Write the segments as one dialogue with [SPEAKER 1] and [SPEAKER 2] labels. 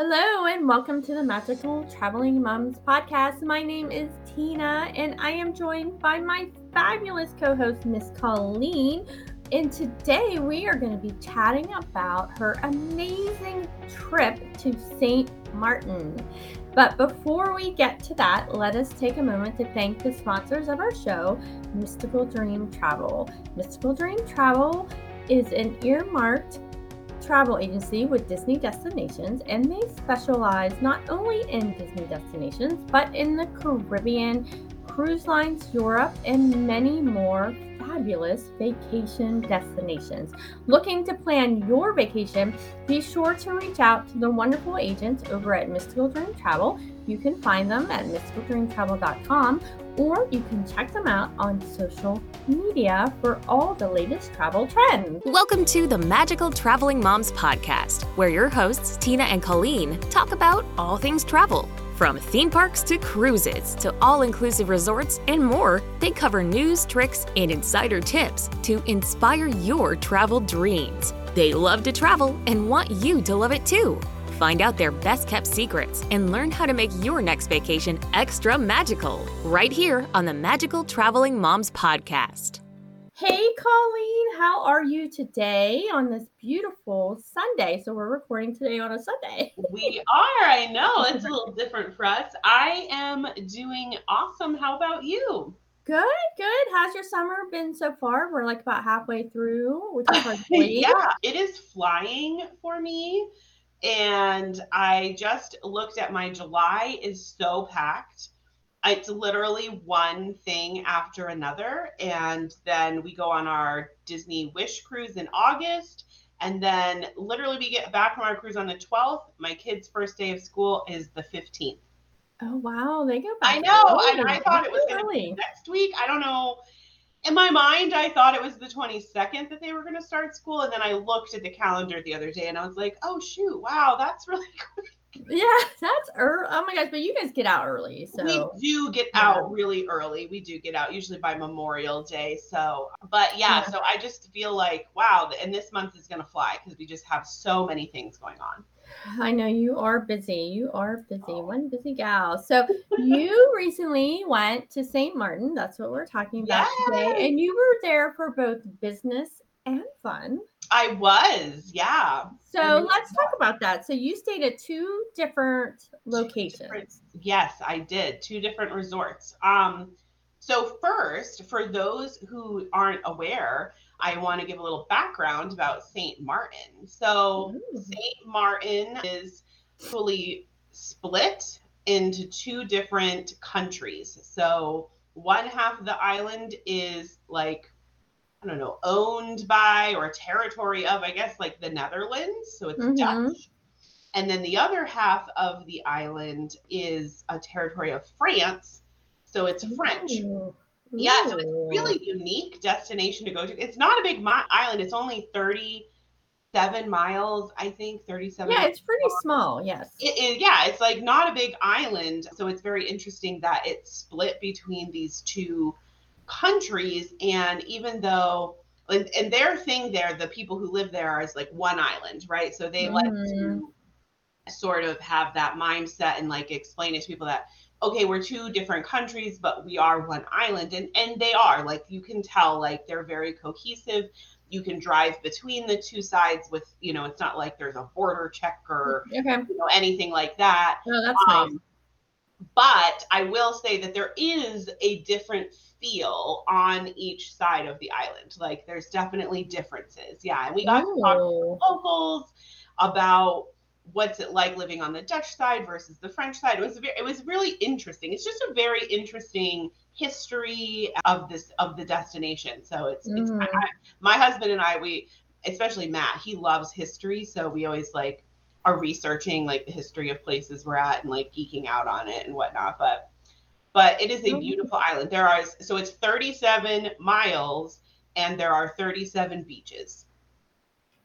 [SPEAKER 1] Hello, and welcome to the Magical Traveling Moms podcast. My name is Tina, and I am joined by my fabulous co host, Miss Colleen. And today we are going to be chatting about her amazing trip to St. Martin. But before we get to that, let us take a moment to thank the sponsors of our show, Mystical Dream Travel. Mystical Dream Travel is an earmarked travel agency with Disney destinations, and they specialize not only in Disney destinations, but in the Caribbean, cruise lines, Europe, and many more fabulous vacation destinations. Looking to plan your vacation, be sure to reach out to the wonderful agents over at Mystical Dream Travel. You can find them at mysticaldreamtravel.com or you can check them out on social media for all the latest travel trends.
[SPEAKER 2] Welcome to the Magical Traveling Moms podcast, where your hosts, Tina and Colleen, talk about all things travel. From theme parks to cruises to all inclusive resorts and more, they cover news, tricks, and insider tips to inspire your travel dreams. They love to travel and want you to love it too. Find out their best kept secrets and learn how to make your next vacation extra magical right here on the Magical Traveling Moms podcast.
[SPEAKER 1] Hey, Colleen, how are you today on this beautiful Sunday? So, we're recording today on a Sunday.
[SPEAKER 3] we are, I know. It's a little different for us. I am doing awesome. How about you?
[SPEAKER 1] Good, good. How's your summer been so far? We're like about halfway through, which is hard to
[SPEAKER 3] believe. yeah, it is flying for me. And I just looked at my July is so packed. It's literally one thing after another. And then we go on our Disney Wish cruise in August. And then literally we get back from our cruise on the 12th. My kid's first day of school is the 15th.
[SPEAKER 1] Oh wow, they go back.
[SPEAKER 3] I know. And I thought it was gonna be next week. I don't know in my mind, I thought it was the 22nd that they were going to start school. And then I looked at the calendar the other day and I was like, oh, shoot, wow, that's really quick.
[SPEAKER 1] Yeah, that's early. Oh my gosh, but you guys get out early. So
[SPEAKER 3] we do get out really early. We do get out usually by Memorial Day. So, but yeah, yeah. so I just feel like, wow, and this month is going to fly because we just have so many things going on.
[SPEAKER 1] I know you are busy. You are busy. Oh. One busy gal. So you recently went to St. Martin. That's what we're talking about yes. today. And you were there for both business and fun.
[SPEAKER 3] I was, yeah.
[SPEAKER 1] So let's talk about that. So you stayed at two different locations. Different,
[SPEAKER 3] yes, I did. Two different resorts. Um, so first, for those who aren't aware, I want to give a little background about St. Martin. So, St. Martin is fully split into two different countries. So, one half of the island is like, I don't know, owned by or territory of, I guess, like the Netherlands. So, it's mm-hmm. Dutch. And then the other half of the island is a territory of France. So, it's French. Ooh. Yeah, so it's really unique destination to go to. It's not a big mi- island. It's only 37 miles, I think, 37.
[SPEAKER 1] Yeah, it's pretty miles. small. Yes.
[SPEAKER 3] It is. Yeah, it's like not a big island. So it's very interesting that it's split between these two countries. And even though, and, and their thing there, the people who live there is like one island, right? So they mm. like to mm-hmm. sort of have that mindset and like explain it to people that okay, we're two different countries, but we are one island. And and they are. Like you can tell, like they're very cohesive. You can drive between the two sides with, you know, it's not like there's a border check or okay. you know, anything like that.
[SPEAKER 1] Oh, that's um, nice.
[SPEAKER 3] But I will say that there is a different feel on each side of the island. Like there's definitely differences. Yeah. And we got Ooh. to talk to locals about what's it like living on the Dutch side versus the French side. It was very, it was really interesting. It's just a very interesting history of this of the destination. So it's, mm. it's I, my husband and I we especially Matt he loves history, so we always like are researching like the history of places we're at and like geeking out on it and whatnot. But but it is a mm. beautiful island. There are so it's 37 miles and there are 37 beaches.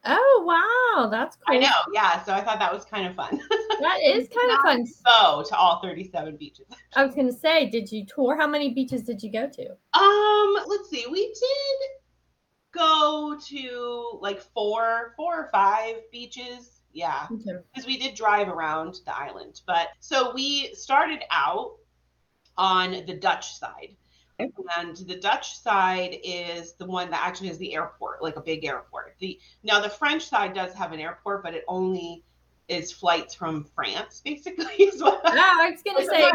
[SPEAKER 1] Oh wow, that's cool.
[SPEAKER 3] I know, yeah. So I thought that was kind of fun.
[SPEAKER 1] That is kind of fun.
[SPEAKER 3] So to all 37 beaches.
[SPEAKER 1] I was gonna say, did you tour? How many beaches did you go to?
[SPEAKER 3] Um, let's see. We did go to like four, four or five beaches. Yeah.
[SPEAKER 1] Okay.
[SPEAKER 3] Because we did drive around the island. But so we started out on the Dutch side. And the Dutch side is the one that actually has the airport, like a big airport. The now the French side does have an airport, but it only is flights from France, basically. Is what
[SPEAKER 1] Yeah, I was gonna say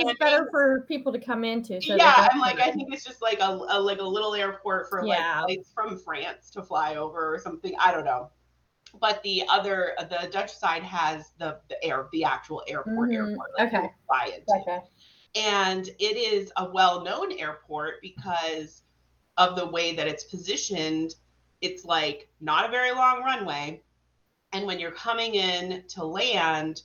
[SPEAKER 1] it's better for people to come into. So
[SPEAKER 3] yeah, I'm like, I think it's just like a, a like a little airport for
[SPEAKER 1] Yeah.
[SPEAKER 3] like flights from France to fly over or something. I don't know. But the other, the Dutch side has the, the air, the actual airport,
[SPEAKER 1] Mhm,
[SPEAKER 3] airport, like
[SPEAKER 1] okay.
[SPEAKER 3] fly into.
[SPEAKER 1] Okay.
[SPEAKER 3] And it is a well-known airport because of the way that it's positioned. It's like not a very long runway, and when you're coming in to land,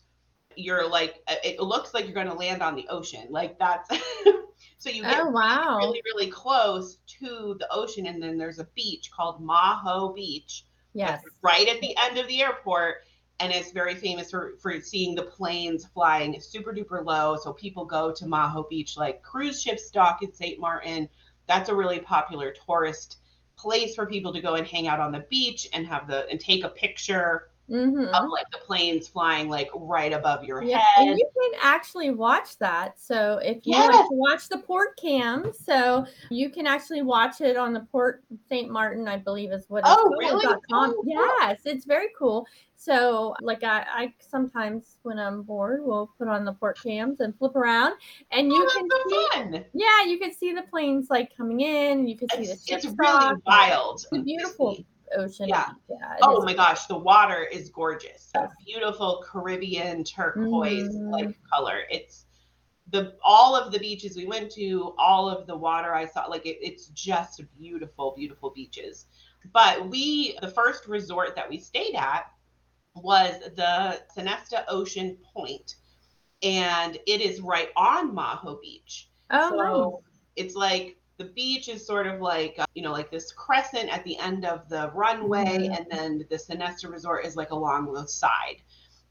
[SPEAKER 3] you're like, it looks like you're going to land on the ocean. Like that's so you get
[SPEAKER 1] Oh wow.
[SPEAKER 3] really, really close to the ocean. And then there's a beach called Maho Beach,
[SPEAKER 1] Yes.
[SPEAKER 3] right at the end of the airport. And it's very famous for, for seeing the planes flying super duper low. So people go to Maho Beach, like cruise ships dock in St. Martin. That's a really popular tourist place for people to go and hang out on the beach and have the and take a picture
[SPEAKER 1] Mm-hmm.
[SPEAKER 3] of like the planes flying like right above your
[SPEAKER 1] Yeah,
[SPEAKER 3] head.
[SPEAKER 1] and you can actually watch that. So if you
[SPEAKER 3] Yes.
[SPEAKER 1] like to watch the port cam, so you can actually watch it on the Port St. Martin, I believe is what it's
[SPEAKER 3] Oh, really? cool.
[SPEAKER 1] Yes, it's very cool. So like I, I sometimes when I'm bored, we'll put on the port cams and flip around, and you
[SPEAKER 3] Oh,
[SPEAKER 1] can see.
[SPEAKER 3] fun.
[SPEAKER 1] Yeah, you can see the planes like coming in. You can see the
[SPEAKER 3] It's,
[SPEAKER 1] ships
[SPEAKER 3] it's really wild.
[SPEAKER 1] the beautiful. Ocean.
[SPEAKER 3] Yeah.
[SPEAKER 1] yeah.
[SPEAKER 3] Oh my gosh, the water is gorgeous. Beautiful Caribbean turquoise like color. It's the all of the beaches we went to, all of the water I saw, like it, it's just beautiful, beautiful beaches. But we, the first resort that we stayed at was the Sonesta Ocean Point, and it is right on Maho Beach.
[SPEAKER 1] Oh,
[SPEAKER 3] so it's like the beach is sort of like uh, you know like this crescent at the end of the runway
[SPEAKER 1] Mhm.
[SPEAKER 3] and then the Sonesta resort is like along the side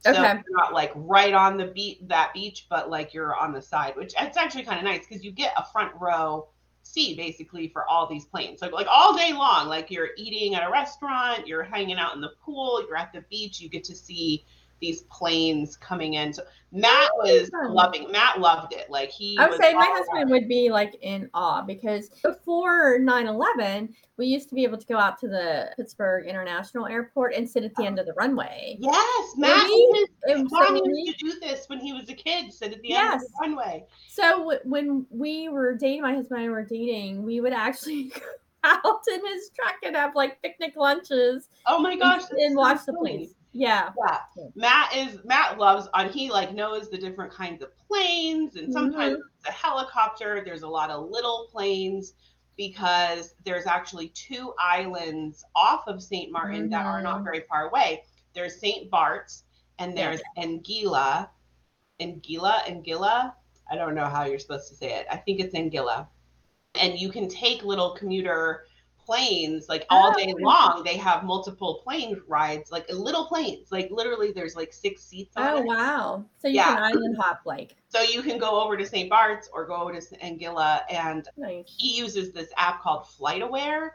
[SPEAKER 3] so
[SPEAKER 1] Okay.
[SPEAKER 3] you're not like right on the beach that beach but like you're on the side which it's actually kind of nice because you get a front row seat basically for all these planes like like all day long like you're eating at a restaurant you're hanging out in the pool you're at the beach you get to see these planes coming in so matt was loving matt loved it like he
[SPEAKER 1] I would
[SPEAKER 3] was
[SPEAKER 1] say my husband would be like in awe because before 9 11, we used to be able to go out to the Pittsburgh International Airport and sit at the end of the runway.
[SPEAKER 3] Yes, Matt.
[SPEAKER 1] we-
[SPEAKER 3] his
[SPEAKER 1] And so
[SPEAKER 3] used to do this when he was a kid. Sit at the end of the runway.
[SPEAKER 1] So w- when we were dating, my husband and I were dating, we would actually go out in his truck and have like picnic lunches
[SPEAKER 3] Oh my gosh,
[SPEAKER 1] and, and
[SPEAKER 3] so
[SPEAKER 1] watch the planes. Yeah.
[SPEAKER 3] Yeah,
[SPEAKER 1] Yeah.
[SPEAKER 3] Matt is Matt loves on. He like knows the different kinds of planes, and sometimes
[SPEAKER 1] Mhm.
[SPEAKER 3] it's a helicopter. There's a lot of little planes because there's actually two islands off of St. Martin that are not
[SPEAKER 1] Mhm.
[SPEAKER 3] very far away. There's St. Bart's and there's Anguilla. Anguilla, Anguilla. I don't know how you're supposed to say it. I think it's Anguilla. And you can take little commuter planes like oh, all
[SPEAKER 1] Oh,
[SPEAKER 3] day long. They have multiple plane rides, like little planes. Like literally, there's like six seats on
[SPEAKER 1] Oh,
[SPEAKER 3] it.
[SPEAKER 1] wow. So you
[SPEAKER 3] Yeah.
[SPEAKER 1] can island hop like.
[SPEAKER 3] So you can go over to St. Bart's or go to Anguilla, and
[SPEAKER 1] Nice.
[SPEAKER 3] he uses this app called FlightAware,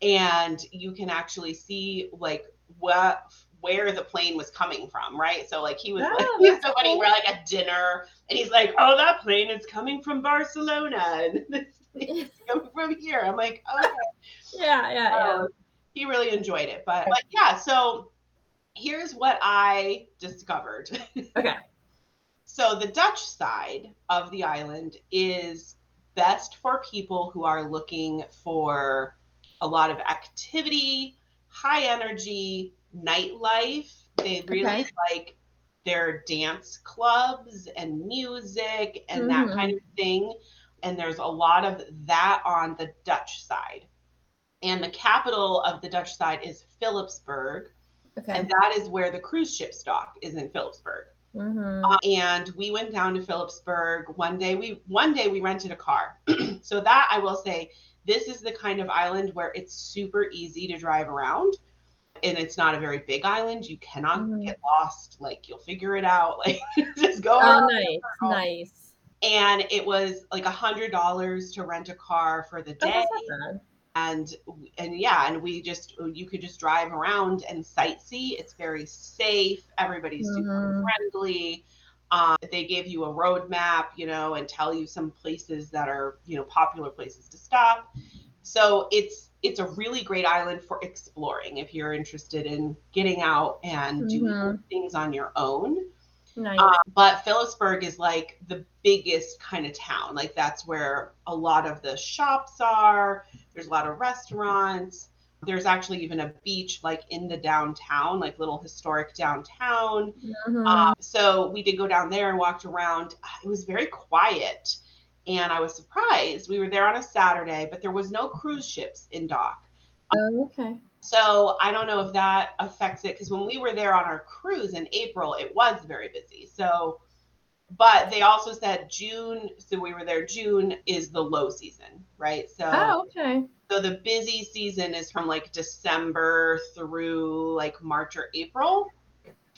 [SPEAKER 3] and you can actually see like what where the plane was coming from, right? So like he was like
[SPEAKER 1] Oh,
[SPEAKER 3] he was so funny.
[SPEAKER 1] cool.
[SPEAKER 3] We're like at dinner, and he's like, "Oh, that plane is coming from Barcelona, and this coming from here." I'm like, "Okay."
[SPEAKER 1] Yeah, yeah, yeah.
[SPEAKER 3] Um, he really enjoyed it, but but yeah. So here's what I discovered.
[SPEAKER 1] Okay.
[SPEAKER 3] So the Dutch side of the island is best for people who are looking for a lot of activity, high energy, nightlife. They really
[SPEAKER 1] Okay.
[SPEAKER 3] like their dance clubs and music and that
[SPEAKER 1] Mhm.
[SPEAKER 3] kind of thing. And there's a lot of that on the Dutch side. And the capital of the Dutch side is Philipsburg.
[SPEAKER 1] Okay.
[SPEAKER 3] And that is where the cruise ship dock is in Philipsburg.
[SPEAKER 1] hmm
[SPEAKER 3] Uh, and we went down to Philipsburg one day. We one day we rented a car. so that I will say, this is the kind of island where it's super easy to drive around, and it's not a very big island. You cannot
[SPEAKER 1] Mhm.
[SPEAKER 3] get lost. Like you'll figure it out. Like just go.
[SPEAKER 1] Oh, nice. Nice.
[SPEAKER 3] And it was like a hundred dollars to rent a car for the
[SPEAKER 1] Oh,
[SPEAKER 3] day.
[SPEAKER 1] bad.
[SPEAKER 3] and and yeah and we just you could just drive around and sightsee it's very safe everybody's super
[SPEAKER 1] Mhm.
[SPEAKER 3] friendly um, they give you a roadmap you know and tell you some places that are you know popular places to stop so it's it's a really great island for exploring if you're interested in getting out and doing
[SPEAKER 1] Mhm.
[SPEAKER 3] things on your own
[SPEAKER 1] Nice.
[SPEAKER 3] uh, but Philipsburg is like the biggest kind of town. Like that's where a lot of the shops are. There's a lot of restaurants. There's actually even a beach like in the downtown, like little historic downtown.
[SPEAKER 1] Mhm.
[SPEAKER 3] Um, so we did go down there and walked around. It was very quiet. And I was surprised. We were there on a Saturday, but there was no cruise ships in dock.
[SPEAKER 1] oh, okay.
[SPEAKER 3] So I don't know if that affects it because when we were there on our cruise in April, it was very busy. So, but they also said June. So we were there. June is the low season, right? So,
[SPEAKER 1] Oh, okay.
[SPEAKER 3] so the busy season is from like December through like March or April,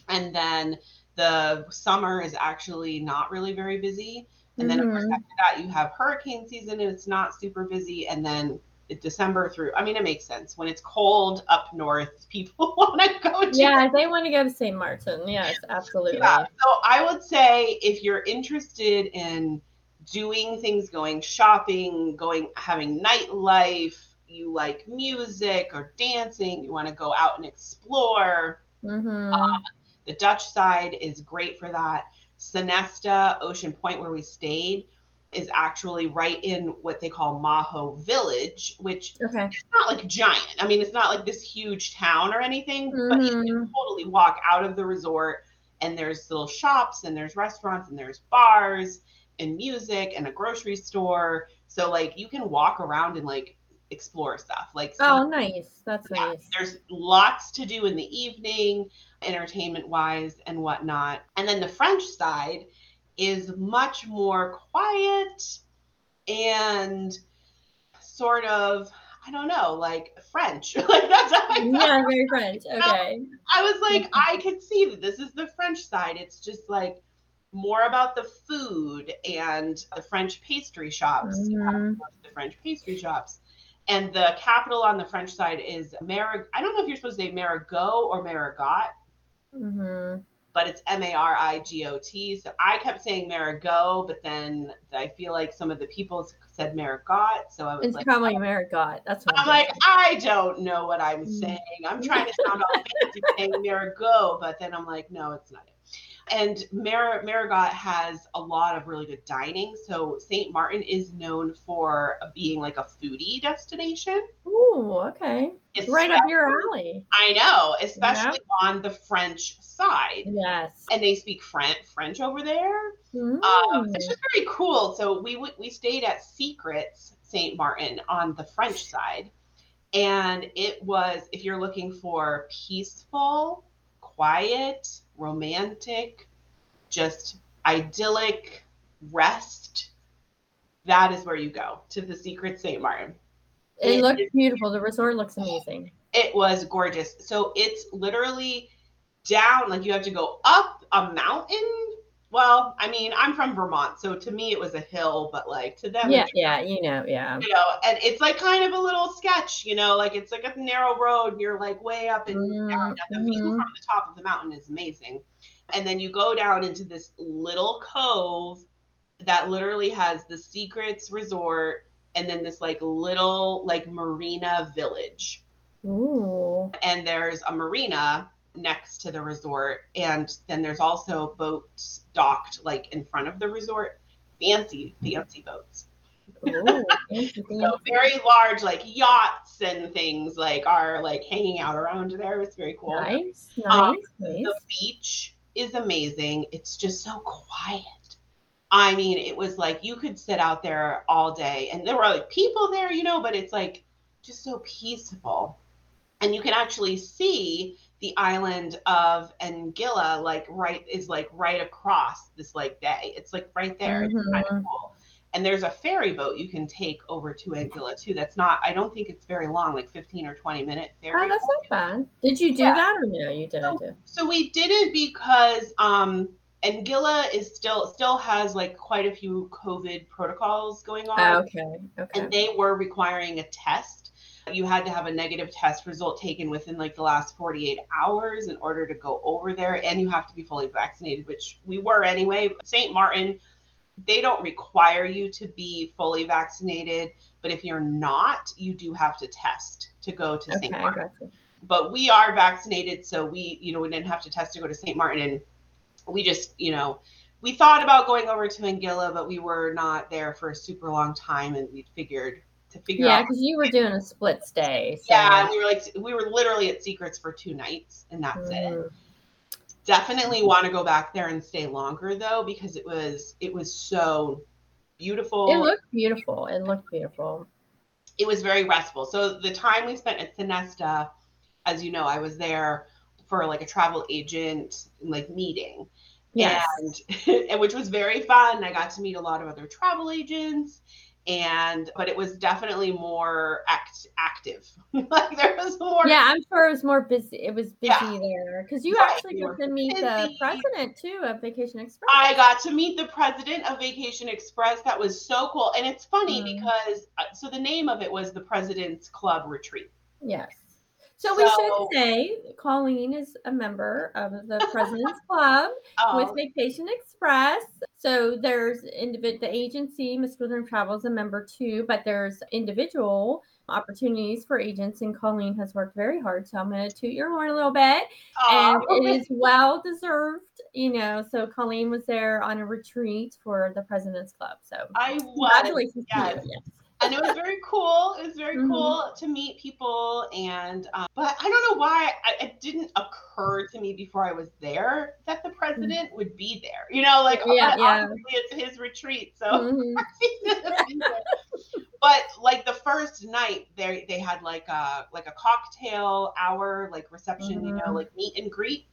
[SPEAKER 3] and then the summer is actually not really very busy. And then of course
[SPEAKER 1] Mhm.
[SPEAKER 3] after that you have hurricane season and it's not super busy, and then December through. I mean, it makes sense when it's cold up north. People want to go to
[SPEAKER 1] Yeah, they want to go to St. Martin. Yes, absolutely.
[SPEAKER 3] yeah. So I would say if you're interested in doing things, going shopping, going having nightlife, you like music or dancing, you want to go out and explore.
[SPEAKER 1] Mm-hmm.
[SPEAKER 3] The Dutch side is great for that. Sonesta, Ocean Point, where we stayed, is actually right in what they call Maho Village, which
[SPEAKER 1] okay.
[SPEAKER 3] it's not like giant. I mean, it's not like this huge town or anything, but you can
[SPEAKER 1] Mhm.
[SPEAKER 3] totally walk out of the resort and there's little shops and there's restaurants and there's bars and music and a grocery store. So like you can walk around and like explore stuff. Like
[SPEAKER 1] Oh, nice. That's
[SPEAKER 3] yeah,
[SPEAKER 1] nice.
[SPEAKER 3] there's lots to do in the evening, entertainment wise and whatnot. And then the French side is much more quiet and sort of, I don't know, like French. like that's how I.
[SPEAKER 1] Yeah, very French. Okay.
[SPEAKER 3] I was like, I could see that this is the French side. It's just like more about the food and the French pastry shops. You have to
[SPEAKER 1] Mhm.
[SPEAKER 3] the French pastry shops. And the capital on the French side is Marag. I don't know if you're supposed to say Marigot or Marigot,
[SPEAKER 1] Mm-hmm.
[SPEAKER 3] But it's M A R I G O T. So I kept saying Marigot, but then I feel like some of the people said Marigot. So I was
[SPEAKER 1] It's
[SPEAKER 3] like,
[SPEAKER 1] probably Marigot. That's what
[SPEAKER 3] I'm like,
[SPEAKER 1] guessing.
[SPEAKER 3] I don't know what I'm
[SPEAKER 1] Mm.
[SPEAKER 3] saying. I'm trying to sound all fancy saying Marigot, but then I'm like, no, it's not. And Mar- Marigot has a lot of really good dining. So St. Martin is known for being like a foodie destination.
[SPEAKER 1] Ooh, okay.
[SPEAKER 3] It's
[SPEAKER 1] Right up your alley.
[SPEAKER 3] I know, especially on the French side.
[SPEAKER 1] Yes.
[SPEAKER 3] And they speak French French over there. Um,
[SPEAKER 1] Mm.
[SPEAKER 3] it's just very cool. So we w- we stayed at Secrets St. Martin on the French side, and it was if you're looking for peaceful, quiet, romantic, just idyllic rest. That is where you go to the Secret St. Martin.
[SPEAKER 1] It
[SPEAKER 3] it
[SPEAKER 1] looks beautiful. The resort looks amazing.
[SPEAKER 3] It was gorgeous. So it's literally down, like you have to go up a mountain. Well, I mean, I'm from Vermont, so to me it was a hill, but like to them,
[SPEAKER 1] Yeah, yeah, you know, yeah.
[SPEAKER 3] you know, and it's like kind of a little sketch, you know, like it's like a narrow road, and you're like way up and down. The view
[SPEAKER 1] Mhm.
[SPEAKER 3] from the top of the mountain is amazing. And then you go down into this little cove that literally has the Secrets Resort and then this like little like marina village
[SPEAKER 1] Ooh.
[SPEAKER 3] and there's a marina next to the resort. And then there's also boats docked like in front of the resort. Fancy fancy boats.
[SPEAKER 1] Ooh.
[SPEAKER 3] so very large like yachts and things like are like hanging out around there. It's very cool.
[SPEAKER 1] Nice, nice,
[SPEAKER 3] Um,
[SPEAKER 1] nice.
[SPEAKER 3] the beach is amazing. It's just so quiet. I mean it was like you could sit out there all day. And there were like people there you know but it's like just so peaceful. And you can actually see the island of Anguilla like right is like right across this like bay it's like right there it's kind of cool and there's a ferry boat you can take over to Anguilla too that's not i don't think it's very long like 15 or 20 minute ferry
[SPEAKER 1] Oh, that's not bad. Did you do
[SPEAKER 3] Yeah.
[SPEAKER 1] that or no? You didn't do.
[SPEAKER 3] so we didn't because um Anguilla is still still has like quite a few COVID protocols going on,
[SPEAKER 1] Oh, okay, okay.
[SPEAKER 3] and they were requiring a test. You had to have a negative test result taken within like the last 48 hours in order to go over there, and you have to be fully vaccinated, which we were anyway. St. Martin, they don't require you to be fully vaccinated, but if you're not, you do have to test to go to
[SPEAKER 1] Okay,
[SPEAKER 3] St. Martin. But we are vaccinated, so we, you know, we didn't have to test to go to St. Martin, and we just, you know, we thought about going over to Anguilla, but we were not there for a super long time, and we figured to figure
[SPEAKER 1] Yeah,
[SPEAKER 3] out.
[SPEAKER 1] because you were doing a split stay. So.
[SPEAKER 3] Yeah, and we were like, we were literally at Secrets for two nights, and that's it.
[SPEAKER 1] Mm.
[SPEAKER 3] Definitely want to go back there and stay longer though, because it was it was so beautiful.
[SPEAKER 1] It looked beautiful. It looked beautiful.
[SPEAKER 3] it was very restful. So the time we spent at Sonesta, as you know, I was there for like a travel agent like meeting.
[SPEAKER 1] Yes.
[SPEAKER 3] And, and which was very fun. I got to meet a lot of other travel agents and but it was definitely more act active. like there was more
[SPEAKER 1] yeah, I'm sure it was more busy. It was busy
[SPEAKER 3] Yeah.
[SPEAKER 1] there because you
[SPEAKER 3] Right,
[SPEAKER 1] actually got to meet the president too of Vacation Express.
[SPEAKER 3] I got to meet the president of Vacation Express. That was so cool. And it's funny
[SPEAKER 1] Mm.
[SPEAKER 3] because uh, so the name of it was the President's Club Retreat.
[SPEAKER 1] Yes. So, we
[SPEAKER 3] So-
[SPEAKER 1] should say Colleen is a member of the President's Club with
[SPEAKER 3] Um,
[SPEAKER 1] Vacation Express. So there's individ the agency, Mystical Dream Travel is a member too, but there's individual opportunities for agents, and Colleen has worked very hard. So I'm going to toot your horn a little bit, and it is well deserved. You know, so Colleen was there on a retreat for the President's Club. So
[SPEAKER 3] I was
[SPEAKER 1] congratulations
[SPEAKER 3] yes.
[SPEAKER 1] To you. Yes.
[SPEAKER 3] and it was very cool. It was very
[SPEAKER 1] Mhm.
[SPEAKER 3] cool to meet people, and um, but I don't know why I, it didn't occur to me before I was there that the president would be there. You know, like.
[SPEAKER 1] Yeah, yeah.
[SPEAKER 3] obviously it's his retreat, so.
[SPEAKER 1] Mhm.
[SPEAKER 3] but like the first night, they they had like a like a cocktail hour, like reception, you know,
[SPEAKER 1] Mhm.
[SPEAKER 3] like meet and greet.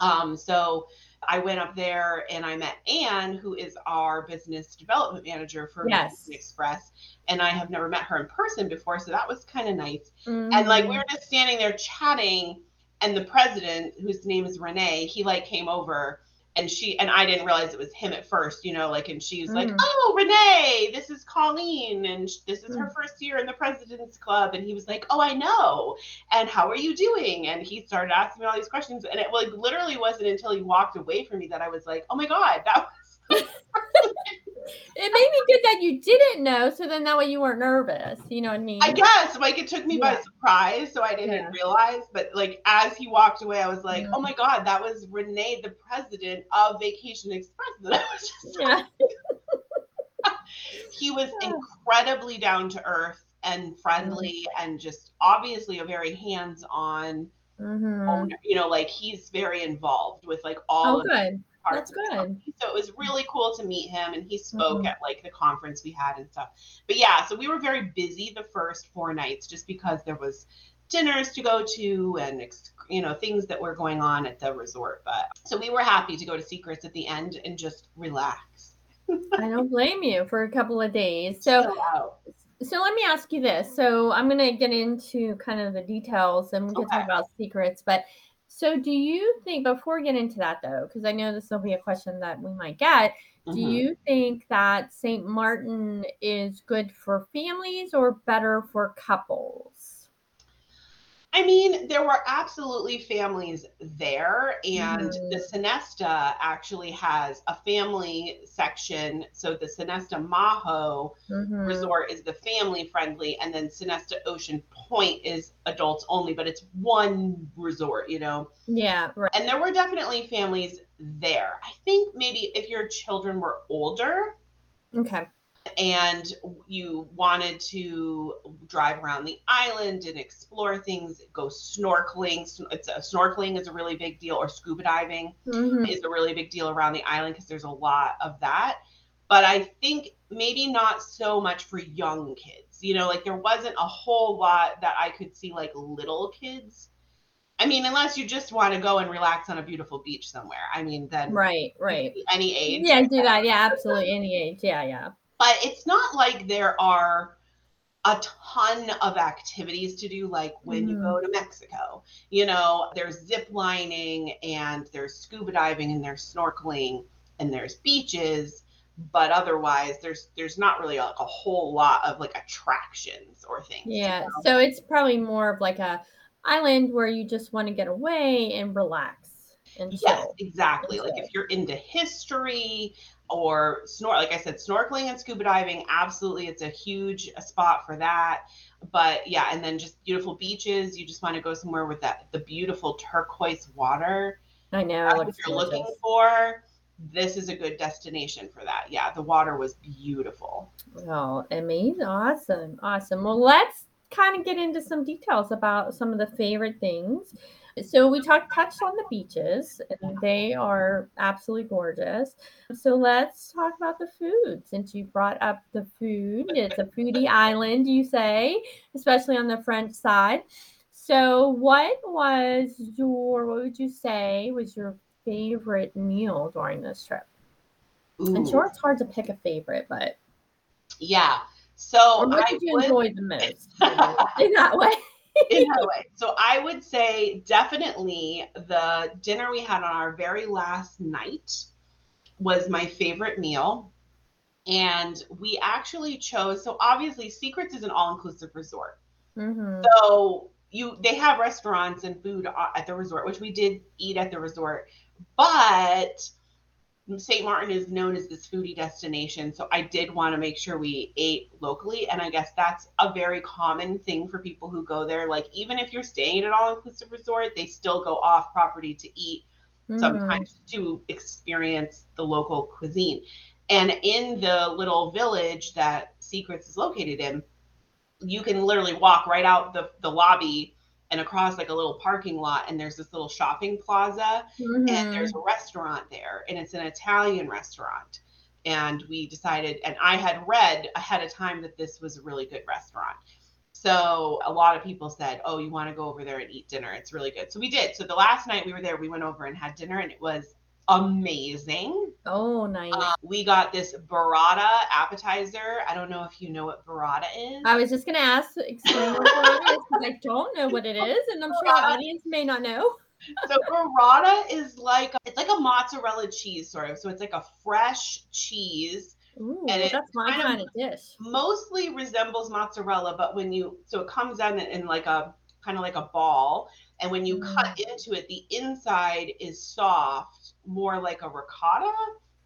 [SPEAKER 3] Um, so I went up there and I met Anne, who is our business development manager for
[SPEAKER 1] Yes.
[SPEAKER 3] Express, and I have never met her in person before, so that was kind of nice. And like we
[SPEAKER 1] Mhm.
[SPEAKER 3] were just standing there chatting, and the president, whose name is Renee, he like came over. And she and I didn't realize it was him at first, you know, like, and she was like. "Oh, Renee, this is Colleen, and sh- this is her
[SPEAKER 1] Mm.
[SPEAKER 3] first year in the President's Club." And he was like, "Oh, I know. And how are you doing?" And he started asking me all these questions, and it like literally wasn't until he walked away from me that I was like, "Oh my god, that was."
[SPEAKER 1] it may be good that you didn't know, so then that way you weren't nervous. You know what I mean?
[SPEAKER 3] I guess like it took me by surprise, so I didn't
[SPEAKER 1] Yeah.
[SPEAKER 3] realize. But like as he walked away, I was like,
[SPEAKER 1] Mhm.
[SPEAKER 3] "Oh my god, that was Renee, the president of Vacation Express." And I was just
[SPEAKER 1] Yeah.
[SPEAKER 3] he was
[SPEAKER 1] Yeah.
[SPEAKER 3] incredibly down to earth and friendly and just obviously a very hands-on
[SPEAKER 1] Mhm.
[SPEAKER 3] owner you know like he's very involved with like all
[SPEAKER 1] Oh,
[SPEAKER 3] of
[SPEAKER 1] good. That's good.
[SPEAKER 3] so it was really cool to meet him and he spoke
[SPEAKER 1] Mhm.
[SPEAKER 3] at like the conference we had and stuff but yeah so we were very busy the first four nights just because there was dinners to go to and you know things that were going on at the resort but so we were happy to go to secrets at the end and just relax
[SPEAKER 1] I don't blame you for a couple of days. So, so let me ask you this. So, I'm going to get into kind of the details and we can
[SPEAKER 3] Okay.
[SPEAKER 1] talk about secrets. But so, do you think before we get into that though, because I know this will be a question that we might get, do
[SPEAKER 3] Mhm.
[SPEAKER 1] you think that St. Martin is good for families or better for couples?
[SPEAKER 3] I mean, there were absolutely families there, and
[SPEAKER 1] Mhm.
[SPEAKER 3] the Sonesta actually has a family section. So the Sonesta Maho
[SPEAKER 1] Mhm.
[SPEAKER 3] resort is the family friendly, and then Sonesta Ocean Point is adults only, but it's one resort, you know.
[SPEAKER 1] Yeah, right.
[SPEAKER 3] And there were definitely families there. I think maybe if your children were older,
[SPEAKER 1] Okay.
[SPEAKER 3] And you wanted to drive around the island and explore things, go snorkeling. It's a, snorkeling is a really big deal, or scuba diving
[SPEAKER 1] Mhm.
[SPEAKER 3] is a really big deal around the island because there's a lot of that. But I think maybe not so much for young kids. You know, like there wasn't a whole lot that I could see like little kids. I mean, unless you just want to go and relax on a beautiful beach somewhere. I mean, then
[SPEAKER 1] Right, right.
[SPEAKER 3] any age.
[SPEAKER 1] Yeah, do that. Yeah, absolutely. Any age. Yeah, yeah.
[SPEAKER 3] But it's not like there are a ton of activities to do like when you go mm. to mexico you know there's zip lining and there's scuba diving and there's snorkeling and there's beaches but otherwise there's there's not really like a whole lot of like attractions or things.
[SPEAKER 1] Yeah. You know? So it's probably more of like a island where you just want to get away and relax. And
[SPEAKER 3] yes, exactly. Like if you're into history or snort, like I said, snorkeling and scuba diving, absolutely, it's a huge a spot for that. But yeah, and then just beautiful beaches. You just want to go somewhere with that the beautiful turquoise water.
[SPEAKER 1] I know.
[SPEAKER 3] That's what you're gorgeous. looking for. This is a good destination for that. Yeah, the water was beautiful.
[SPEAKER 1] Oh, amazing! Awesome, awesome. Well, let's kind of get into some details about some of the favorite things so we talked touched on the beaches, and they are absolutely gorgeous. So let's talk about the food. Since you brought up the food, it's a foodie island, you say, especially on the French side. So what was your what would you say was your favorite meal during this trip? Ooh. I'm sure it's hard to pick a favorite, but
[SPEAKER 3] yeah. So
[SPEAKER 1] or what I did you would... enjoy the most in that way?
[SPEAKER 3] in that way. So I would say definitely the dinner we had on our very last night was my favorite meal. And we actually chose, so obviously Secrets is an all-inclusive resort. Mm-hmm. So you they have restaurants and food at the resort, which we did eat at the resort, but St. Martin is known as this foodie destination. So I did want to make sure we ate locally. And I guess that's a very common thing for people who go there. Like, even if you're staying at an all inclusive resort, they still go off property to eat mm-hmm. sometimes to experience the local cuisine. And in the little village that Secrets is located in, you can literally walk right out the, the lobby and across like a little parking lot and there's this little shopping plaza mm-hmm. and there's a restaurant there and it's an Italian restaurant and we decided and I had read ahead of time that this was a really good restaurant. So a lot of people said, "Oh, you want to go over there and eat dinner? It's really good." So we did. So the last night we were there, we went over and had dinner and it was amazing.
[SPEAKER 1] Oh, nice. Uh,
[SPEAKER 3] we got this burrata appetizer. I don't know if you know what burrata is.
[SPEAKER 1] I was just going to ask, explain what burrata is because I don't know what it is, and I'm sure our audience may not know.
[SPEAKER 3] so burrata is like it's like a mozzarella cheese sort of. So it's like a fresh cheese.
[SPEAKER 1] Ooh, and it that's my kind, of dish.
[SPEAKER 3] Mostly resembles mozzarella, but when you so it comes in in like a kind of like a ball, and when you mm. cut into it, the inside is soft, more like a ricotta.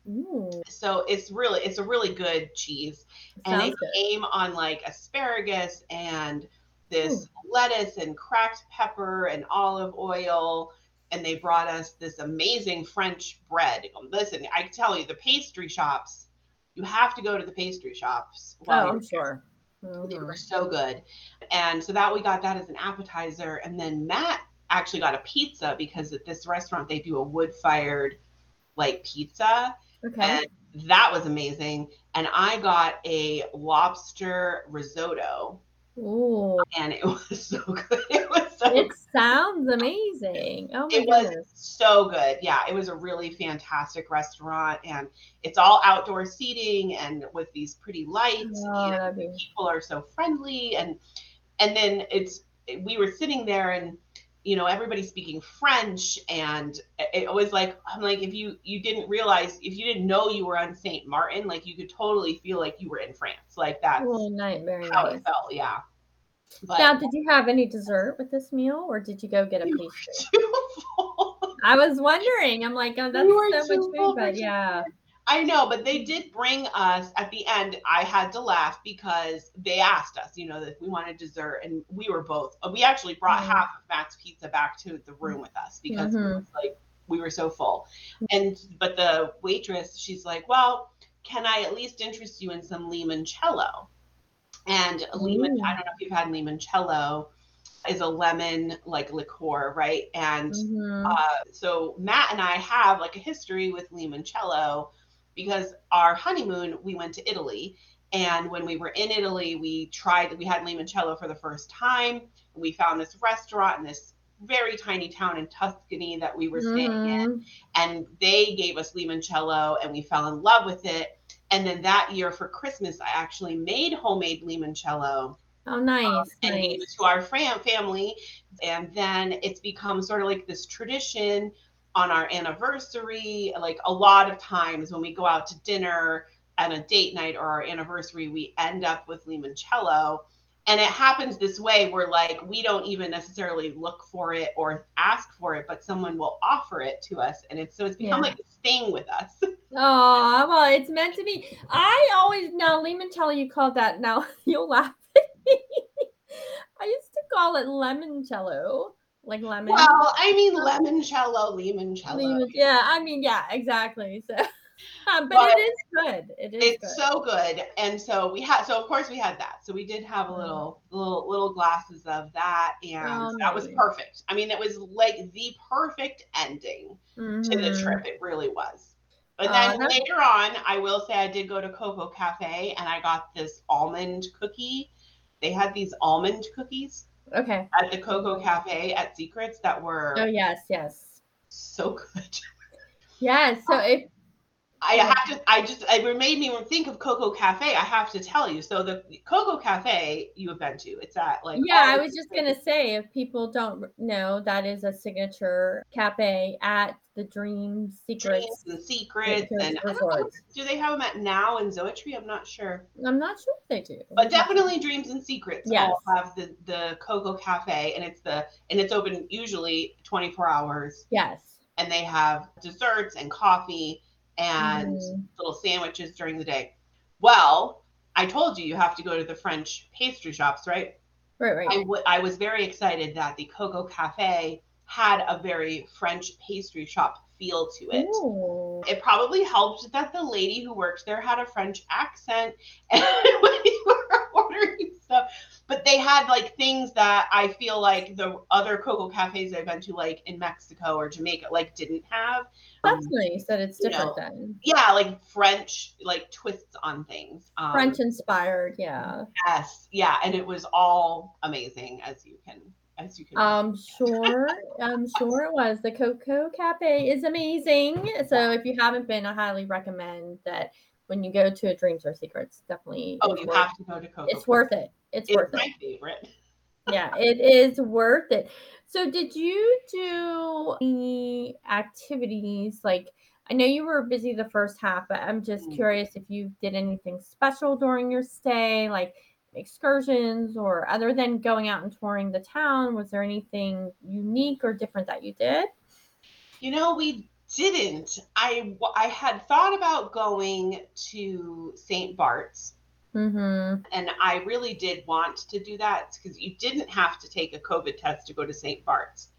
[SPEAKER 3] Ooh. So it's really it's a really good cheese, and it good. came on like asparagus and this Ooh. lettuce and cracked pepper and olive oil, and they brought us this amazing French bread. Listen, I tell you, the pastry shops, you have to go to the pastry shops.
[SPEAKER 1] Oh, I'm sure.
[SPEAKER 3] Mm-hmm. They were so good. And so that we got that as an appetizer. And then Matt actually got a pizza because at this restaurant they do a wood fired like pizza. Okay. And that was amazing. And I got a lobster risotto.
[SPEAKER 1] Ooh.
[SPEAKER 3] And it was so good. It was so
[SPEAKER 1] It good. sounds amazing. Oh
[SPEAKER 3] it
[SPEAKER 1] goodness.
[SPEAKER 3] was so good. Yeah, it was a really fantastic restaurant and it's all outdoor seating and with these pretty lights oh, and people are so friendly and and then it's we were sitting there and you know everybody's speaking french and it was like i'm like if you you didn't realize if you didn't know you were on saint martin like you could totally feel like you were in france. Like that's
[SPEAKER 1] nice. Very
[SPEAKER 3] how
[SPEAKER 1] nice.
[SPEAKER 3] it felt yeah.
[SPEAKER 1] But, now did you have any dessert with this meal or did you go get a pastry? i was wondering. I'm like oh that's so much food but yeah
[SPEAKER 3] I know, but they did bring us at the end. I had to laugh because they asked us, you know, that we wanted dessert, and we were both. We actually brought mm-hmm. half of Matt's pizza back to the room with us because mm-hmm. it was like we were so full. And but the waitress, she's like, "Well, can I at least interest you in some limoncello?" And lemon, I don't know if you've had limoncello is a lemon like liqueur, right? And mm-hmm. uh, so Matt and I have like a history with limoncello because our honeymoon we went to Italy and when we were in Italy we tried we had limoncello for the first time we found this restaurant in this very tiny town in Tuscany that we were staying mm-hmm. in and they gave us limoncello and we fell in love with it and then that year for Christmas I actually made homemade limoncello
[SPEAKER 1] Oh, nice. Um,
[SPEAKER 3] and
[SPEAKER 1] nice.
[SPEAKER 3] gave it to our fam- family. And then it's become sort of like this tradition on our anniversary like a lot of times when we go out to dinner and a date night or our anniversary, we end up with limoncello. And it happens this way where like we don't even necessarily look for it or ask for it, but someone will offer it to us. And it's so it's become
[SPEAKER 1] Yeah.
[SPEAKER 3] like a thing with us.
[SPEAKER 1] Oh, well, it's meant to be. I always now limoncello. You call that now? You'll laugh at me. I used to call it lemoncello, like lemon.
[SPEAKER 3] Well, I mean lemoncello, limoncello.
[SPEAKER 1] lemon- yeah, I mean, yeah, exactly. So, um, but,
[SPEAKER 3] But
[SPEAKER 1] it is good. It is
[SPEAKER 3] it's
[SPEAKER 1] good.
[SPEAKER 3] so good and so we had so of course we had that so we did have a
[SPEAKER 1] Mhm.
[SPEAKER 3] little little little glasses of that and
[SPEAKER 1] Oh,
[SPEAKER 3] that was perfect i mean it was like the perfect ending to the
[SPEAKER 1] Mhm.
[SPEAKER 3] trip it really was but then
[SPEAKER 1] that's-
[SPEAKER 3] later on i will say i did go to coco cafe and i got this almond cookie they had these almond cookies
[SPEAKER 1] Okay.
[SPEAKER 3] at the coco cafe at secrets that were
[SPEAKER 1] Oh yes, yes,
[SPEAKER 3] so good
[SPEAKER 1] yes. So if
[SPEAKER 3] I have to. I just. It made me think of Coco Cafe. I have to tell you. So the Coco Cafe you have been to. It's at like.
[SPEAKER 1] yeah, I
[SPEAKER 3] oh,
[SPEAKER 1] was just gonna say if people don't know, that is a signature cafe at the Dream Secrets.
[SPEAKER 3] Dreams and secrets and I don't know, do they have them at now in Zoetry? I'm not sure,
[SPEAKER 1] I'm not sure if they do.
[SPEAKER 3] but definitely Dreams and Secrets
[SPEAKER 1] Yes.
[SPEAKER 3] all have the the Coco Cafe, and it's the and it's open usually 24 hours,
[SPEAKER 1] Yes.
[SPEAKER 3] and they have desserts and coffee and
[SPEAKER 1] Mhm.
[SPEAKER 3] little sandwiches during the day. Well, I told you you have to go to the French pastry shops, right?
[SPEAKER 1] Right, right.
[SPEAKER 3] I, w- I was very excited that the Coco Cafe had a very French pastry shop feel to it.
[SPEAKER 1] Ooh.
[SPEAKER 3] It probably helped that the lady who worked there had a French accent and when you were ordering stuff. But they had like things that I feel like the other coco cafes I've been to, like in Mexico or Jamaica, like didn't have.
[SPEAKER 1] That's
[SPEAKER 3] Um,
[SPEAKER 1] nice that it's
[SPEAKER 3] you
[SPEAKER 1] different
[SPEAKER 3] know,
[SPEAKER 1] then.
[SPEAKER 3] yeah, like French, like twists on things. Um,
[SPEAKER 1] French inspired, yeah.
[SPEAKER 3] Yes, yeah, and it was all amazing as you can as you can.
[SPEAKER 1] I'm sure. I'm sure it was. The Coco Cafe is amazing. So if you haven't been, I highly recommend that when you go to a Dreams or Secrets, definitely.
[SPEAKER 3] oh, you have to go to Coco.
[SPEAKER 1] It's worth it. It's,
[SPEAKER 3] It's
[SPEAKER 1] worth
[SPEAKER 3] my
[SPEAKER 1] it.
[SPEAKER 3] favorite.
[SPEAKER 1] Yeah, it is worth it. So did you do any activities like I know you were busy the first half, but I'm just
[SPEAKER 3] Mm.
[SPEAKER 1] curious if you did anything special during your stay, like excursions or other than going out and touring the town, was there anything unique or different that you did?
[SPEAKER 3] You know, we didn't. I I had thought about going to St. Bart's,
[SPEAKER 1] Mm-hmm.
[SPEAKER 3] and I really did want to do that because you didn't have to take a COVID test to go to St. Bart's.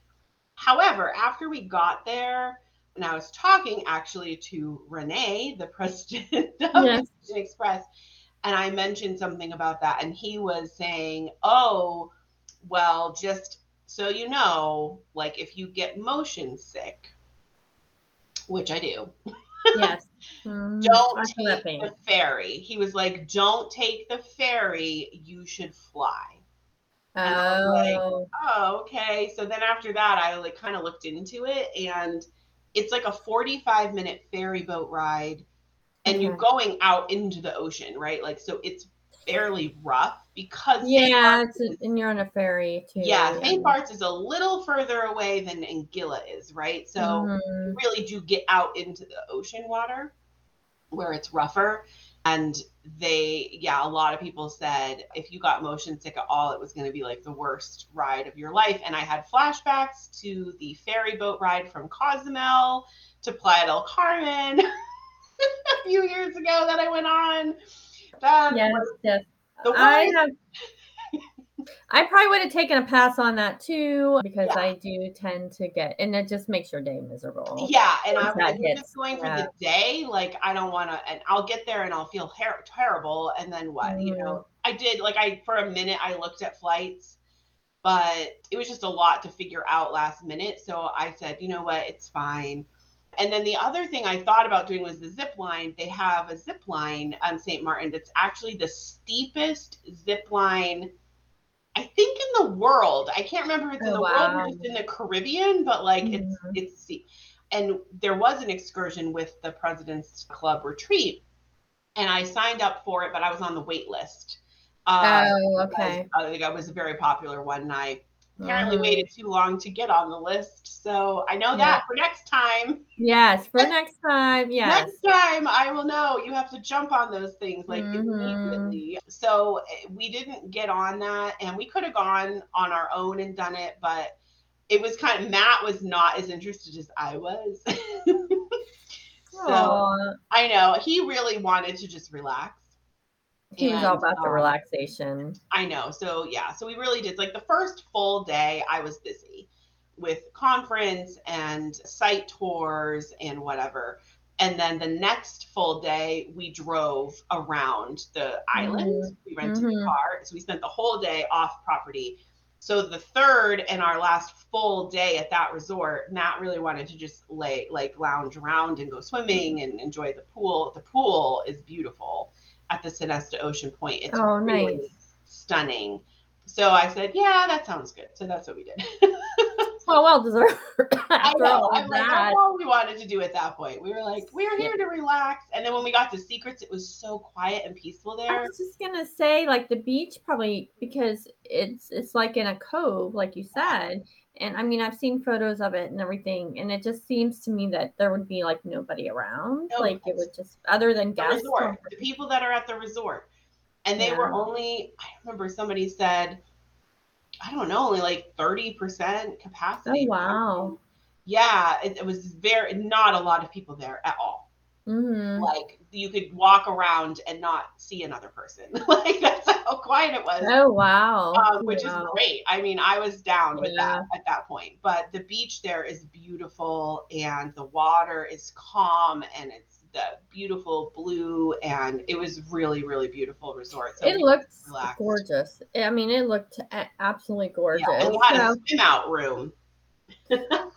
[SPEAKER 3] However, after we got there, and I was talking actually to Renee, the president of
[SPEAKER 1] Yes.
[SPEAKER 3] Express, and I mentioned something about that, and he was saying, "Oh, well, just so you know, like if you get motion sick, which I do,
[SPEAKER 1] Yes. Mhm.
[SPEAKER 3] don't
[SPEAKER 1] I feel that
[SPEAKER 3] take the ferry." He was like, "Don't take the ferry. You should fly." Was like,
[SPEAKER 1] Oh,
[SPEAKER 3] oh, okay. So then after that, I like kind of looked into it, and it's like a 45 minute ferry boat ride, and you're going out into the ocean, right? Like, so it's fairly rough because
[SPEAKER 1] yeah, it's
[SPEAKER 3] is-
[SPEAKER 1] and you're on a ferry too.
[SPEAKER 3] yeah, St. Bart's is a little further away than Anguilla is, right? So
[SPEAKER 1] Mhm.
[SPEAKER 3] you really do get out into the ocean water where it's rougher. And they, yeah, a lot of people said if you got motion sick at all, it was going to be like the worst ride of your life. And I had flashbacks to the ferry boat ride from Cozumel to Playa del Carmen a few years ago that I went on. That
[SPEAKER 1] Yes,
[SPEAKER 3] was
[SPEAKER 1] yes.
[SPEAKER 3] The
[SPEAKER 1] I have. I probably would have taken a pass on that too because
[SPEAKER 3] Yeah.
[SPEAKER 1] I do tend to get, and it just makes your day miserable.
[SPEAKER 3] Yeah, and I'm
[SPEAKER 1] that
[SPEAKER 3] like, you're
[SPEAKER 1] hits,
[SPEAKER 3] just going for
[SPEAKER 1] yeah.
[SPEAKER 3] the day. Like, I don't want to, and I'll get there and I'll feel her- terrible. And then what? You
[SPEAKER 1] Mm.
[SPEAKER 3] know, I did, like, I, for a minute, I looked at flights, but it was just a lot to figure out last minute. So I said, you know what? It's fine. And then the other thing I thought about doing was the zip line. They have a zip line on St. Martin that's actually the steepest zip line, I think, in the world. I can't remember if it's in
[SPEAKER 1] Oh,
[SPEAKER 3] the world or
[SPEAKER 1] wow.
[SPEAKER 3] just in the Caribbean, but like it's
[SPEAKER 1] Mhm.
[SPEAKER 3] it's steep. And there was an excursion with the President's Club retreat, and I signed up for it, but I was on the wait list. Uh,
[SPEAKER 1] Oh, okay.
[SPEAKER 3] I think I was a very popular one, and I apparently
[SPEAKER 1] Mhm.
[SPEAKER 3] waited too long to get on the list. So I know
[SPEAKER 1] Yeah.
[SPEAKER 3] that for next time.
[SPEAKER 1] Yes, for next time. Yes.
[SPEAKER 3] Next time I will know you have to jump on those things like
[SPEAKER 1] Mhm.
[SPEAKER 3] immediately. So eh, we didn't get on that and we could have gone on our own and done it, but it was kind of Matt was not as interested as I was. so
[SPEAKER 1] Aw,
[SPEAKER 3] I know he really wanted to just relax.
[SPEAKER 1] He was all
[SPEAKER 3] And,
[SPEAKER 1] about the
[SPEAKER 3] um,
[SPEAKER 1] relaxation.
[SPEAKER 3] I know. So yeah, so we really did like the first full day I was busy with conference and site tours and whatever. And then the next full day we drove around the island. We rented
[SPEAKER 1] Mhm.
[SPEAKER 3] a car. So we spent the whole day off property. So the third and our last full day at that resort, Matt really wanted to just lay like lounge around and go swimming and enjoy the pool. The pool is beautiful at the Sonesta Ocean Point. It's
[SPEAKER 1] Oh,
[SPEAKER 3] really
[SPEAKER 1] nice.
[SPEAKER 3] stunning. So I said, yeah, that sounds good. So that's what we did.
[SPEAKER 1] Oh, well, well deserved.
[SPEAKER 3] I know. I'm like, that's all we wanted to do at that point. We were like, we were here to relax. And then when we got to Secrets, it was so quiet and peaceful there.
[SPEAKER 1] I was just gonna say, like the beach, probably because it's it's like in a cove, like you said. And I mean, I've seen photos of it and everything, and it just seems to me that there would be like nobody around,
[SPEAKER 3] No,
[SPEAKER 1] like it would just other than
[SPEAKER 3] The
[SPEAKER 1] guests.
[SPEAKER 3] resort, the people that are at the resort. And they were only, I remember somebody said, I don't know, only like 30% capacity.
[SPEAKER 1] Oh wow.
[SPEAKER 3] Yeah, it, it was very, not a lot of people there at all.
[SPEAKER 1] Hmm
[SPEAKER 3] like you could walk around and not see another person like that's how quiet it was
[SPEAKER 1] Oh wow.
[SPEAKER 3] um, which
[SPEAKER 1] Wow.
[SPEAKER 3] is great i mean i was down with
[SPEAKER 1] Yeah.
[SPEAKER 3] that at that point but the beach there is beautiful and the water is calm and it's the beautiful blue and it was really really beautiful resort so
[SPEAKER 1] It looked
[SPEAKER 3] relaxed.
[SPEAKER 1] gorgeous. I mean, it looked absolutely gorgeous.
[SPEAKER 3] yeah, and we had
[SPEAKER 1] So-
[SPEAKER 3] a swim out room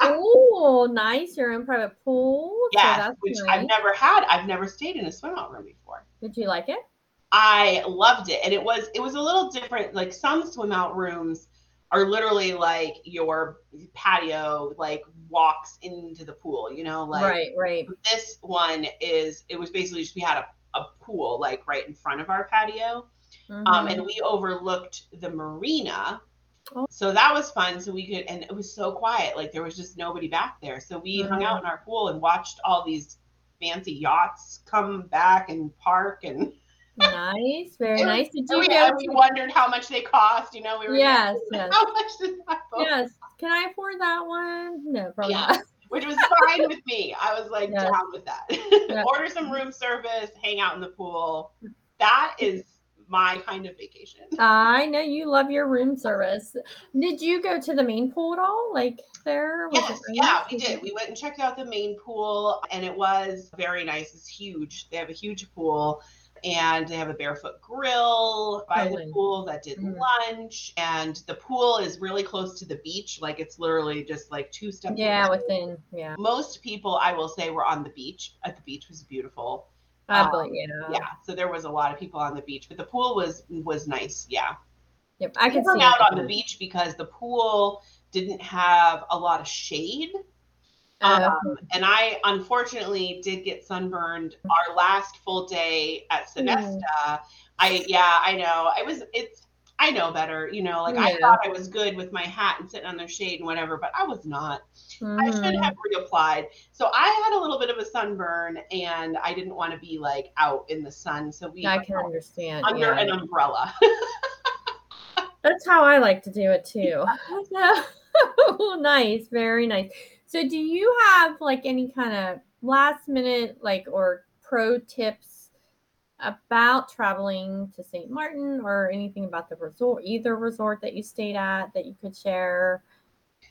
[SPEAKER 1] oh, nice! Your own private pool.
[SPEAKER 3] yeah
[SPEAKER 1] that's
[SPEAKER 3] which
[SPEAKER 1] nice.
[SPEAKER 3] i've never had i've never stayed in a swim out room before
[SPEAKER 1] Did you like it?
[SPEAKER 3] I loved it. And it was it was a little different. Like some swim out rooms are literally like your patio like walks into the pool, you know, like
[SPEAKER 1] right, right.
[SPEAKER 3] this one is it was basically just we had a, a pool like right in front of our patio. Um
[SPEAKER 1] Mhm.
[SPEAKER 3] and we overlooked the marina.
[SPEAKER 1] Oh.
[SPEAKER 3] So that was fun. So we could and it was so quiet, like there was just nobody back there. So we hung out uh-huh. in our pool and watched all these fancy yachts come back and park and
[SPEAKER 1] nice, very nice. Did you
[SPEAKER 3] we, we wondered how much they cost. You know, we were
[SPEAKER 1] Yes,
[SPEAKER 3] like,
[SPEAKER 1] yes.
[SPEAKER 3] how much does that cost?
[SPEAKER 1] Yes. Can I afford that one? No, probably
[SPEAKER 3] Yeah.
[SPEAKER 1] not.
[SPEAKER 3] Which was fine with me. I was like
[SPEAKER 1] Yes.
[SPEAKER 3] down with that. Order some room service, hang out in the pool. That is my kind of vacation.
[SPEAKER 1] I know you love your room service. Did you go to the main pool at all? Like there? Was
[SPEAKER 3] Yes, yeah, we did. We went and checked out the main pool, and it was very nice. It's huge. They have a huge pool, and they have a barefoot grill by the pool that did
[SPEAKER 1] Mhm.
[SPEAKER 3] lunch. And the pool is really close to the beach. Like it's literally just like two steps.
[SPEAKER 1] Yeah,
[SPEAKER 3] away.
[SPEAKER 1] within yeah.
[SPEAKER 3] most people i will say were on the beach at the beach was beautiful
[SPEAKER 1] I
[SPEAKER 3] Um,
[SPEAKER 1] yeah.
[SPEAKER 3] yeah so there was a lot of people on the beach but the pool was was nice yeah
[SPEAKER 1] Yep. I could
[SPEAKER 3] hung
[SPEAKER 1] see
[SPEAKER 3] out on the beach because the pool didn't have a lot of shade
[SPEAKER 1] Uh,
[SPEAKER 3] um, and i unfortunately did get sunburned our last full day at Sonesta. i yeah i know i was it's I know better, you know, like I thought I was good with my hat and sitting on the shade and whatever, but I was not. I should
[SPEAKER 1] mhm.
[SPEAKER 3] have reapplied. So I had a little bit of a sunburn and I didn't want to be like out in the sun. So we
[SPEAKER 1] I can understand.
[SPEAKER 3] under
[SPEAKER 1] yeah.
[SPEAKER 3] an umbrella.
[SPEAKER 1] That's how I like to do it too. nice, very nice. So, do you have like any kind of last minute, like, or pro tips about traveling to St. Martin or anything about the resort, either resort that you stayed at that you could share?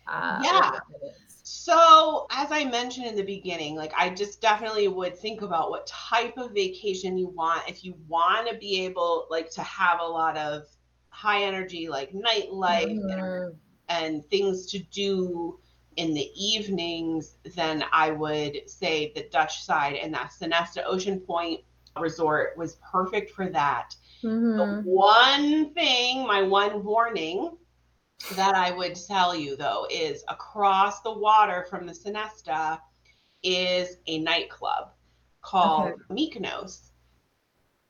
[SPEAKER 1] Uh,
[SPEAKER 3] Yeah. so as I mentioned in the beginning, like I just definitely would think about what type of vacation you want. If you want to be able like to have a lot of high energy, like nightlife and
[SPEAKER 1] Mhm.
[SPEAKER 3] and things to do in the evenings, then I would say the Dutch side and that Sonesta Ocean Point resort was perfect for that. The
[SPEAKER 1] Mhm.
[SPEAKER 3] one thing, my one warning that I would tell you though is across the water from the Sonesta is a nightclub called Mykonos.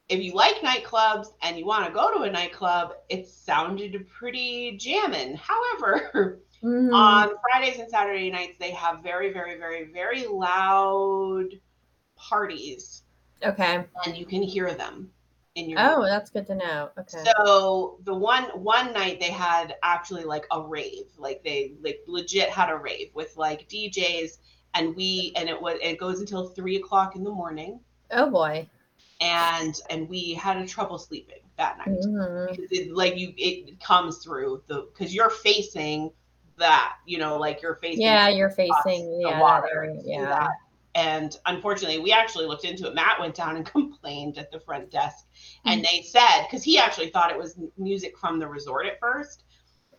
[SPEAKER 3] if you like nightclubs and you want to go to a nightclub, it sounded pretty jamming. However, mm-hmm. on Fridays and Saturday nights, they have very, very, very, very loud parties.
[SPEAKER 1] Okay.
[SPEAKER 3] And you can hear them
[SPEAKER 1] in your Oh, that's good to know. Okay.
[SPEAKER 3] So the one one night they had actually like a rave. Like they like legit had a rave with like DJs and we and it was it goes until three o'clock in the morning.
[SPEAKER 1] Oh boy
[SPEAKER 3] and and we had a trouble sleeping that night mm-hmm. because it, like you it comes through the because you're facing that you know like you're facing
[SPEAKER 1] yeah you're facing yeah water yeah that.
[SPEAKER 3] And unfortunately we actually looked into it matt went down and complained at the front desk and mm-hmm. they said because he actually thought it was music from the resort at first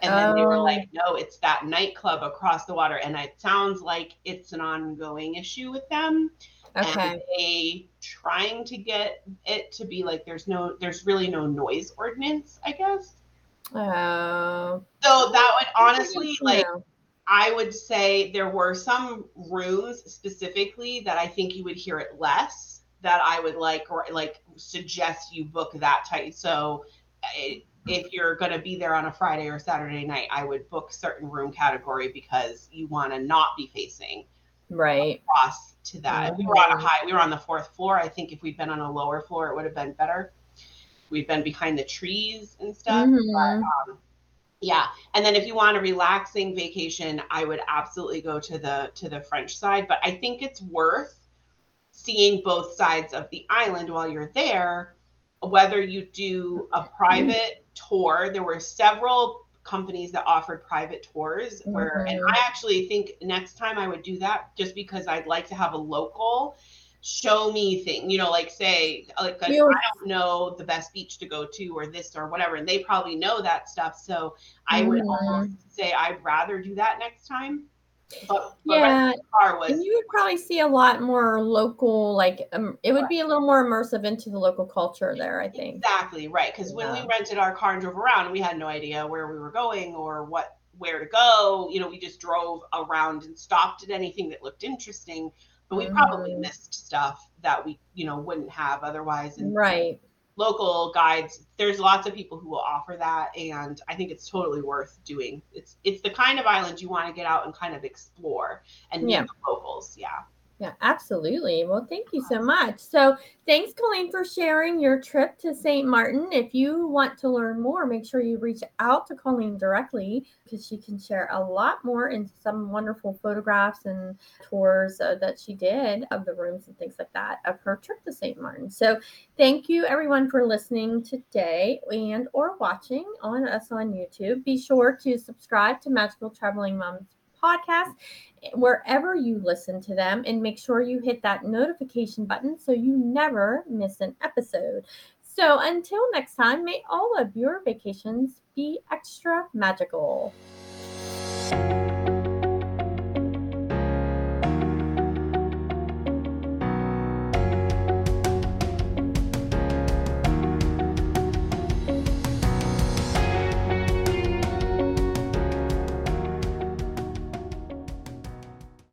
[SPEAKER 3] and then oh. they were oh. like no it's that nightclub across the water and it sounds like it's an ongoing issue with them Okay. And they trying to get it to be like there's no there's really no noise ordinance, I guess.
[SPEAKER 1] Oh.
[SPEAKER 3] So that would honestly like I would say there were some rooms specifically that I think you would hear it less that I would like or like suggest you book that type. So it, if you're going to be there on a Friday or Saturday night, I would book certain room category because you want to not be facing
[SPEAKER 1] right
[SPEAKER 3] across to that. Mm-hmm. we were on a mm-hmm. high, we were on the fourth floor. I think if we'd been on a lower floor, it would have been better. We've been behind the trees and stuff. Mm-hmm. But, um, yeah, and then if you want a relaxing vacation, I would absolutely go to the to the French side. But I think it's worth seeing both sides of the island while you're there. Whether you do a private tour, there were several companies that offered private tours where mm-hmm. and I actually think next time I would do that just because I'd like to have a local show me thing, you know, like say like, I don't know the best beach to go to or this or whatever, and they probably know that stuff. So I mm-hmm. would almost say I'd rather do that next time
[SPEAKER 1] but, yeah, was, and you would probably see a lot more local, like um, it would right. be a little more immersive into the local culture there. I think
[SPEAKER 3] exactly right because yeah. when we rented our car and drove around, we had no idea where we were going or what where to go. You know, we just drove around and stopped at anything that looked interesting, but we probably mm. missed stuff that we you know wouldn't have otherwise.
[SPEAKER 1] And, right.
[SPEAKER 3] local guides. There's lots of people who will offer that and i think it's totally worth doing. It's it's the kind of island you want to get out and kind of explore and meet the locals yeah
[SPEAKER 1] yeah, absolutely. Well, thank you so much. So, thanks, Colleen, for sharing your trip to St. Martin. If you want to learn more, make sure you reach out to Colleen directly because she can share a lot more and some wonderful photographs and tours uh, that she did of the rooms and things like that of her trip to St. Martin. So, thank you everyone for listening today and or watching on us on YouTube. Be sure to subscribe to Magical Traveling Moms podcast wherever you listen to them and make sure you hit that notification button so you never miss an episode. So until next time, may all of your vacations be extra magical.